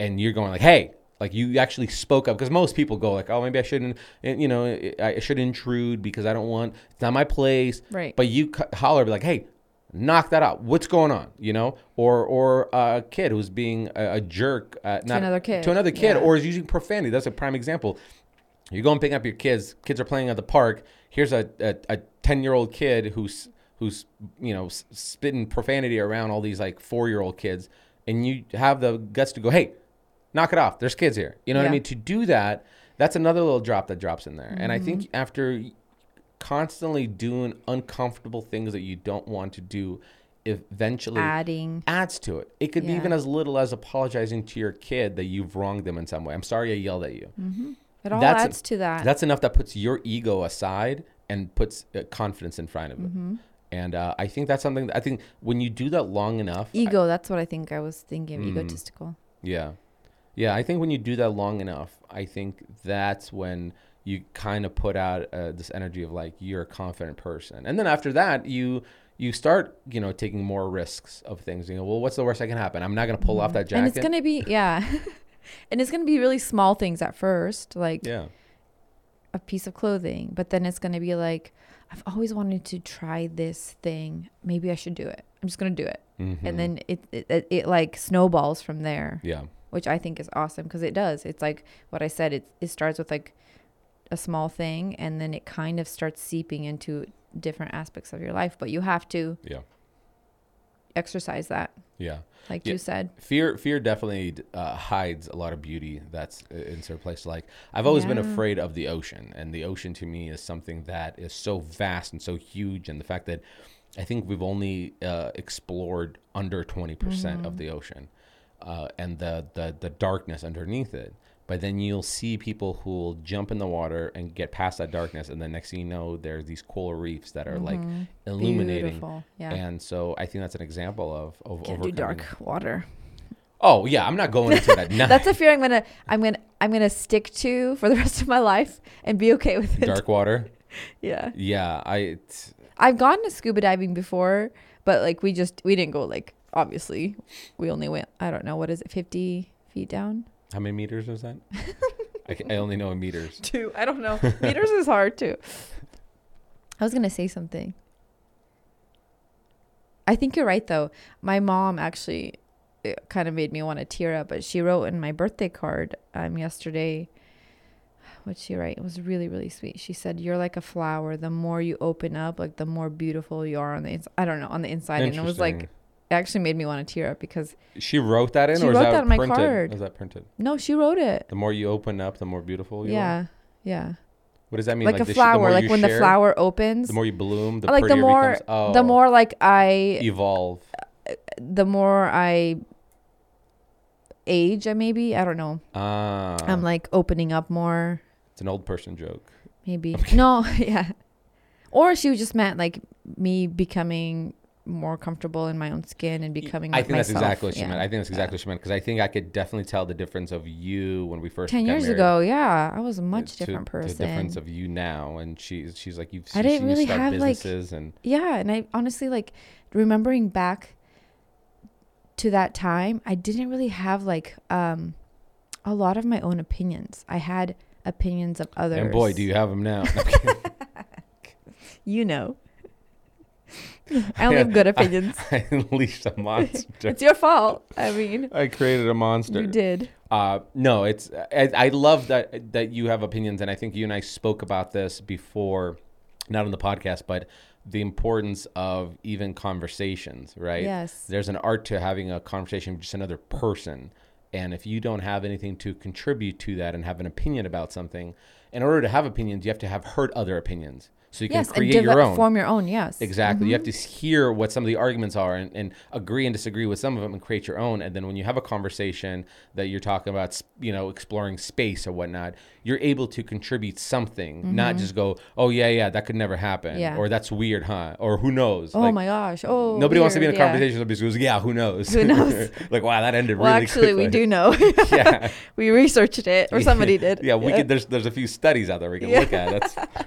and you're going like hey like you actually spoke up because most people go like oh maybe i shouldn't you know i shouldn't intrude because i don't want it's not my place. Right. but you holler be like hey knock that out. What's going on? You know? Or or a kid who's being a, a jerk uh, not another kid. to another kid Yeah. or is using profanity. That's a prime example. You go and pick up your kids kids are playing at the park. Here's a a, 10 year old kid who's who's you know spitting profanity around all these like four year old kids and you have the guts to go hey knock it off there's kids here you know what i mean to do that that's another little drop that drops in there and i think Mm-hmm. after constantly doing uncomfortable things that you don't want to do eventually adding. adds to it. It could be even as little as apologizing to your kid that you've wronged them in some way. I'm sorry I yelled at you. It all That's- adds to that. That's enough that puts your ego aside and puts uh, confidence in front of it. Mm-hmm. And uh, I think that's something that I think when you do that long enough, I- Ego. that's what I think I was thinking. Mm. Egotistical. yeah. Yeah, I think when you do that long enough, I think that's when you kind of put out uh, this energy of like you're a confident person. And then after that, you you start, you know, taking more risks of things. You know, well, what's the worst that can happen? I'm not going to pull off that jacket. Mm-hmm. And it's gonna be yeah, [LAUGHS] and it's gonna be really small things at first, like yeah. a piece of clothing, but then it's gonna be like, I've always wanted to try this thing. Maybe I should do it. I'm just gonna do it, Mhm. and then it it, it it like snowballs from there, yeah. Which I think is awesome because it does. It's like what I said. It it starts with like a small thing, and then it kind of starts seeping into different aspects of your life. But you have to Yeah. exercise that, Yeah. like Yeah. you said. Fear, fear definitely uh, hides a lot of beauty that's i- in certain places. Like I've always been afraid of the ocean, and the ocean to me is something that is so vast and so huge, and the fact that I think we've only uh, explored under twenty percent of Mm-hmm. the ocean, uh, and the, the the darkness underneath it. But then you'll see people who will jump in the water and get past that darkness, and then next thing you know, there's these coral reefs that are like illuminating. Mm-hmm. Beautiful. Yeah. And so I think that's an example of, of Can't do dark water. Oh yeah, I'm not going into that. [LAUGHS] That's a fear I'm gonna I'm gonna I'm gonna stick to for the rest of my life and be okay with it. dark water. [LAUGHS] Yeah. Yeah, I. I've gone to scuba diving before, but like we just we didn't go like obviously we only went I don't know what is it 50 feet down. how many meters is that? [LAUGHS] I, I only know in meters. Two. I don't know. Meters is hard too. I was gonna say something. I think you're right though. My mom actually it kind of made me want to tear up, but she wrote in my birthday card um yesterday. What she write? It was really really sweet. She said, "You're like a flower. The more you open up, like the more beautiful you are on the inside. I don't know on the inside." And it was like actually made me want to tear up because she wrote that in, She or is wrote that, that on my card. Is that printed? no, she wrote it. The more you open up, the more beautiful you are. Yeah, yeah. What does that mean? Like, a the sh- flower. like when the flower opens. the more you bloom, the like the more becomes. Oh, the more like I evolve. the more I age, I maybe I don't know. Ah, I'm like opening up more, it's an old person joke. maybe. No, [LAUGHS] yeah. Or she just meant like me becoming more comfortable in my own skin and becoming. I like think that's exactly what she Yeah. meant. I think that's exactly what she meant because I think I could definitely tell the difference of you when we first Ten years married ago, yeah, I was a much to different person. The difference of you now, and she's she's like you've. I didn't really have, like- and Yeah, and I honestly like remembering back to that time, I didn't really have like um a lot of my own opinions. I had opinions of others. and boy, do you have them now. [LAUGHS] [LAUGHS] You know. I only have good opinions. [LAUGHS] I unleashed a monster. it's your fault. I mean, I created a monster. you did. Uh, no, it's I, I love that that you have opinions, and I think you and I spoke about this before, not on the podcast, but the importance of even conversations, right? Yes. There's an art to having a conversation with just another person, and if you don't have anything to contribute to that and have an opinion about something, in order to have opinions, you have to have heard other opinions, so you Yes, can create and your own. form your own. Yes, Exactly. You have Mm-hmm. to hear what some of the arguments are and, and agree and disagree with some of them and create your own. And then when you have a conversation that you're talking about, you know, exploring space or whatnot, you're able to contribute something, not just go, oh, yeah, yeah, that could never happen. Mm-hmm. Yeah. Or that's weird, huh? Or who knows? Oh Like, my gosh! Oh, Nobody wants to be in a weird, yeah. conversation somebody goes, yeah, who knows? Who knows? [LAUGHS] like, wow, that ended Well, really actually, we do know. [LAUGHS] yeah. [LAUGHS] we researched it, or somebody did. Yeah, we could, there's, there's a few studies out there we can Yeah. look at. That's,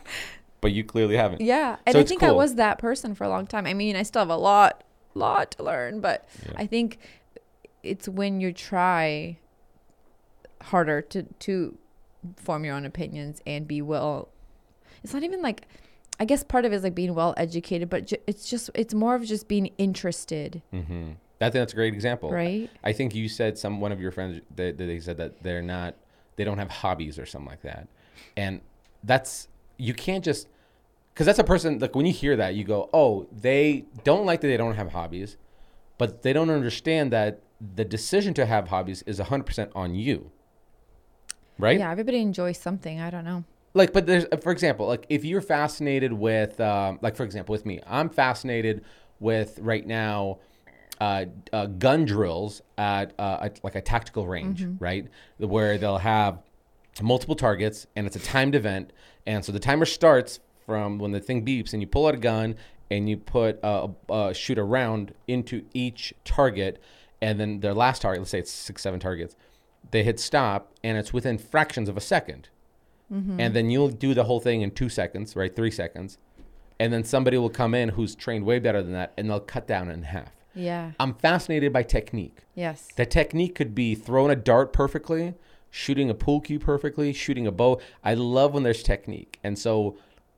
but you clearly haven't. Yeah, and So I think I was that person for a long time. I mean, I still have a lot, lot to learn, but Yeah. I think it's when you try harder to to form your own opinions and be well. It's not even like, I guess part of it is like being well educated, but ju- it's just it's more of just being interested, Mm-hmm. I think that's a great example. right? I think you said some one of your friends that, that they said that they're not they don't have hobbies or something like that, and that's you can't just because that's a person like when you hear that you go oh they don't like that they don't have hobbies, but they don't understand that the decision to have hobbies is hundred percent on you, right? Yeah, everybody enjoys something. I don't know. like but there's for example like if you're fascinated with um, like for example with me i'm fascinated with right now uh, uh, gun drills at, uh, at like a tactical range right where they'll have multiple targets and it's a timed event and so the timer starts from when the thing beeps and you pull out a gun and you put uh, uh, shoot a round into each target and then their last target let's say it's six seven targets they hit stop and it's within fractions of a second and then you'll do the whole thing in two seconds, right? Three seconds. And then somebody will come in who's trained way better than that and they'll cut down in half. Yeah. I'm fascinated by technique. Yes. The technique could be throwing a dart perfectly, shooting a pool cue perfectly, shooting a bow. I love when there's technique. And so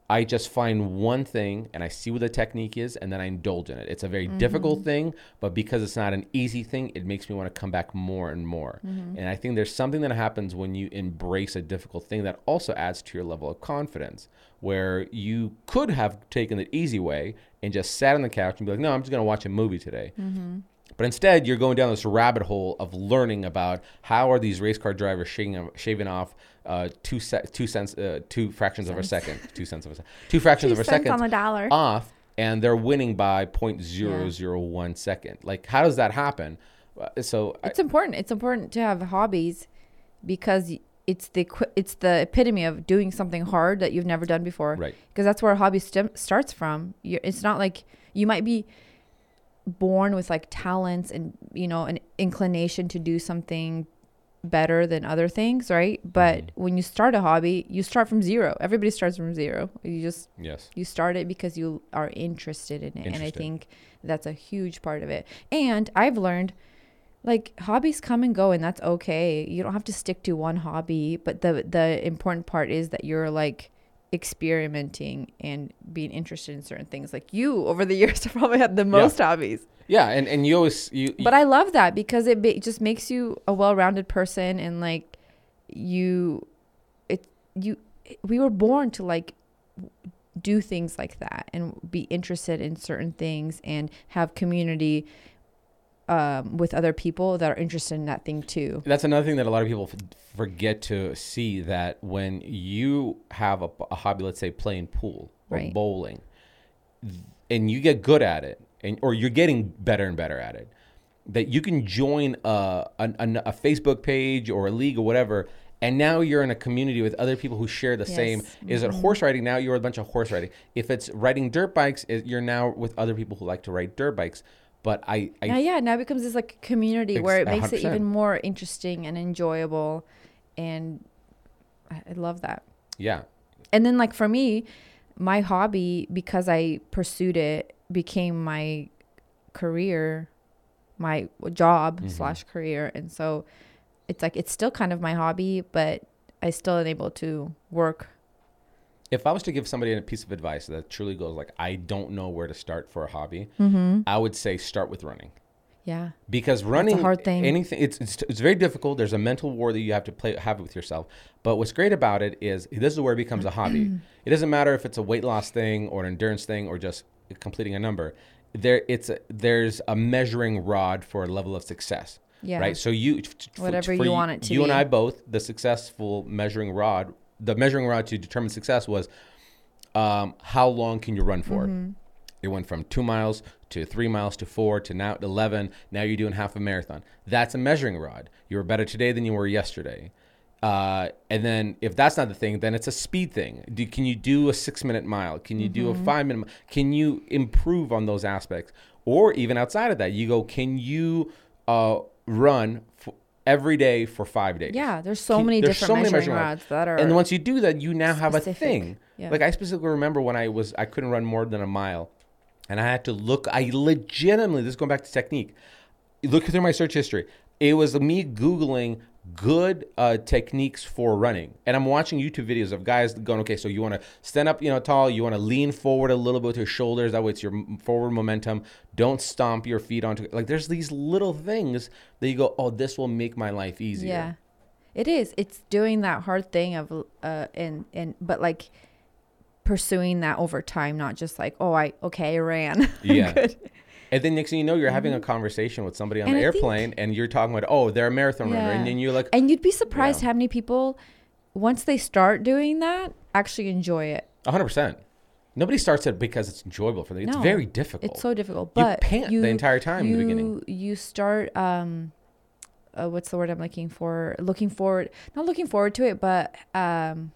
I just find one thing and I see what the technique is and then I indulge in it. It's a very mm-hmm. difficult thing, but because it's not an easy thing, it makes me want to come back more and more. Mm-hmm. And I think there's something that happens when you embrace a difficult thing that also adds to your level of confidence, where you could have taken the easy way and just sat on the couch and be like, no, I'm just going to watch a movie today. Mm-hmm. But instead, you're going down this rabbit hole of learning about how are these race car drivers shaving, shaving off uh, two se- two cents, uh, two fractions of a second, two cents of a second, two fractions of a second on the dollar. off, and they're winning by 0.001 second. Like, how does that happen? Uh, So, I, It's important. It's important to have hobbies because it's the it's the epitome of doing something hard that you've never done before. Right. Because that's where a hobby stem- starts from. you it's not like you might be born with like talents and you know an inclination to do something better than other things, right? But mm-hmm. when you start a hobby, you start from zero. Everybody starts from zero. You just yes, you start it because you are interested in it and i think that's a huge part of it and i've learned like hobbies come and go and that's okay you don't have to stick to one hobby but the the important part is that you're like experimenting and being interested in certain things. Like you over the [LAUGHS] years have probably had the most hobbies. Yeah, and and you always you, you but i love that because it ba- just makes you a well-rounded person and like you it you we were born to like do things like that and be interested in certain things and have community um, with other people that are interested in that thing too. that's another thing that a lot of people f- forget to see that when you have a, a hobby, let's say playing pool or Right. bowling, th- and you get good at it, and or you're getting better and better at it, that you can join a, an- an- a Facebook page or a league or whatever. And now you're in a community with other people who share the same. Yes. Is it horse riding? Now you're a bunch of horse riding. If it's riding dirt bikes, it, you're now with other people who like to ride dirt bikes. But I, I Now, yeah, now it becomes this like community where it makes it 100%. even more interesting and enjoyable, and I, I love that. yeah, and then like for me my hobby because i pursued it became my career my job Mm-hmm. slash career and so it's like it's still kind of my hobby but i still am able to work if I was to give somebody a piece of advice that truly goes like, I don't know where to start for a hobby, Mm-hmm. I would say start with running yeah because running hard thing. Anything it's, it's it's very difficult. There's a mental war that you have to play have with yourself. But what's great about it is this is where it becomes a hobby. [CLEARS THROAT] it doesn't matter if it's a weight loss thing or an endurance thing or just completing a number. There it's a, there's a measuring rod for a level of success. Yeah. Right. So you f- f- Whatever for you want it to You and. I both the successful measuring rod. The measuring rod to determine success was um, how long can you run for? Mm-hmm. You went from two miles to three miles to four to now 11. Now you're doing half a marathon. That's a measuring rod. You were better today than you were yesterday. Uh, and then if that's not the thing, then it's a speed thing. Do, can you do a six minute mile? Can you do a Mm-hmm. five minute? Can you improve on those aspects? Or even outside of that, you go, can you uh, run every day for five days? yeah there's so many there's different so many measuring measuring rods that are and once you do that, you now have a thing. Yeah. Like I specifically remember when I was I couldn't run more than a mile, and I had to look. I legitimately this is going back to technique. Look through my search history. It was me googling good uh, techniques for running, and I'm watching YouTube videos of guys going, okay, so you want to stand up, you know, tall. You want to lean forward a little bit with your shoulders. That way, it's your forward momentum. Don't stomp your feet onto. Like there's these little things that you go, oh, this will make my life easier. Yeah, it is. It's doing that hard thing of uh and and but like pursuing that over time, not just like oh I okay I ran. [LAUGHS] Yeah. And then next thing you know, you're having a conversation with somebody on Mm-hmm. And the I think- airplane, and you're talking about, oh, they're a marathon runner, and then you're like, And you'd be surprised Yeah. how many people, once they start doing that, actually enjoy it. 100. percent Nobody starts it because it's enjoyable for them. It's No, very difficult. It's so difficult. But You pant the entire time in the beginning. You you start um, uh, what's the word I'm looking for? Looking forward, not looking forward to it, but um,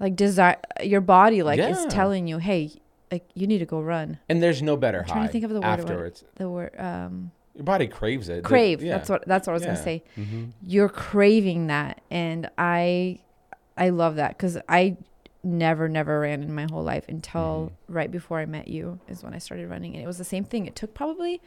like desire. Your body like is telling you, hey, like you need to go run. and there's no better I'm trying high to think of the word. afterwards. The word um, Your body craves it. The- crave. yeah. That's what that's what I was Yeah. gonna say. hmm you're craving that and i i love that because i never never ran in my whole life until right before i met you is when i started running and it was the same thing it took probably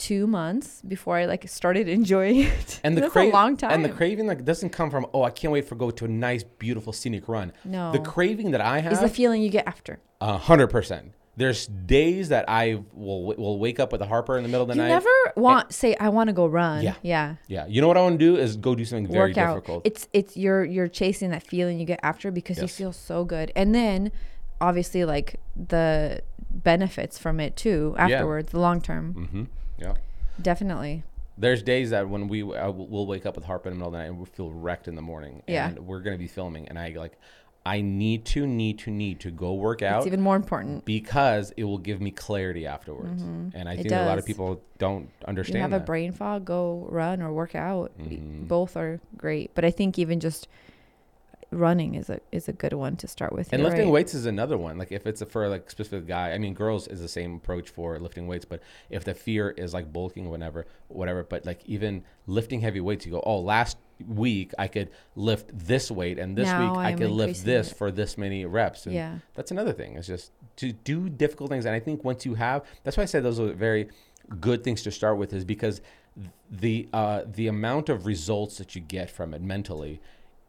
two months before I like started [LAUGHS] enjoying it. And the [LAUGHS] That's cra- a long time. And the craving like doesn't come from oh I can't wait for go to a nice beautiful scenic run. No. The craving that I have is the feeling you get after. A hundred percent. There's days that I will will wake up with a Harper in the middle of the You night. You never want say I want to go run. Yeah. Yeah. yeah, you know what I want to do is go do something very Work out. difficult. It's it's you're you're chasing that feeling you get after because you feel so good. And then obviously like the benefits from it too afterwards, the long term. hmm Yeah. Definitely. There's days that when we we'll wake up with Harper in the middle of the night and we feel wrecked in the morning. Yeah. And we're gonna be filming, and I like, I need to need to need to go work out It's even more important. because it will give me clarity afterwards. And I It think that a lot of people don't understand. you have that. a brain fog, go run or work out. Mhm. Both are great, but I think even just running is a is a good one to start with. And lifting right. weights is another one. Like if it's a, for like specific guy, I mean, girls is the same approach for lifting weights. But if the fear is like bulking, whatever, whatever. But like even lifting heavy weights, you go, oh, last week I could lift this weight, and this Now week I I'm could lift this it. for this many reps. And Yeah. that's another thing. It's just to do difficult things. And I think once you have, that's why I said those are very good things to start with, is because the uh, the amount of results that you get from it mentally,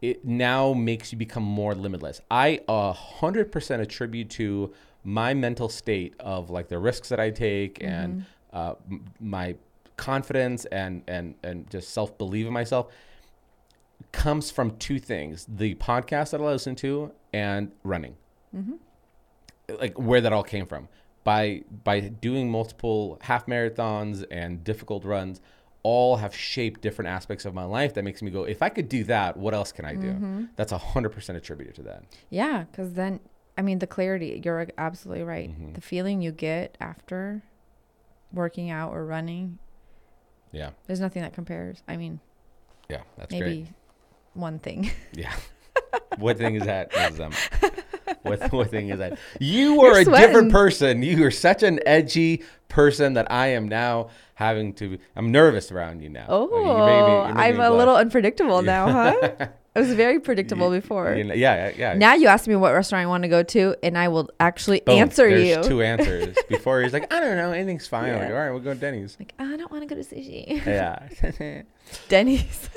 it now makes you become more limitless. I a hundred percent attribute to my mental state of like the risks that I take and uh, m- my confidence and and and just self belief in myself comes from two things: the podcast that I listen to and running. Like where that all came from by by doing multiple half marathons and difficult runs. All have shaped different aspects of my life that makes me go, if I could do that, what else can I do? That's a hundred percent attributed to that. Yeah, because then I mean the clarity. You're absolutely right. Mm-hmm. The feeling you get after working out or running, Yeah, there's nothing that compares. I mean, yeah, that's maybe great. one thing. Yeah. [LAUGHS] what thing is that? Is, um, what, what thing is that? You are You're a different person. You are such an edgy person that I am now having to. I'm nervous around you now. Oh, you me- I'm a blush. little unpredictable now, [LAUGHS] huh? It was very predictable before. You know, yeah, yeah, yeah. Now you ask me what restaurant I want to go to, and I will actually Boom. answer There's you. two [LAUGHS] answers. Before he's like, I don't know, anything's fine. I'm like, all right, we'll go to Denny's. like, I don't want to go to sushi. Yeah. [LAUGHS] Denny's.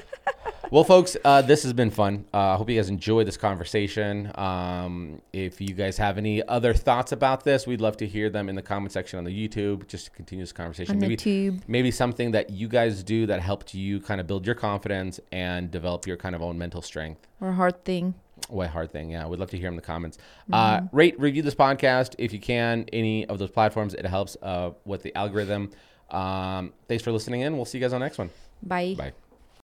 Well, folks, uh, this has been fun. Uh, I hope you guys enjoyed this conversation. Um, if you guys have any other thoughts about this, we'd love to hear them in the comment section on the YouTube. Just to continue this conversation. On the maybe, tube. maybe something that you guys do that helped you kind of build your confidence and develop your kind of own mental strength. or hard thing. What hard thing? Yeah, we'd love to hear them in the comments. Uh, rate, review this podcast if you can. Any of those platforms, it helps uh, with the algorithm. Um, thanks for listening in. We'll see you guys on the next one. Bye. Bye.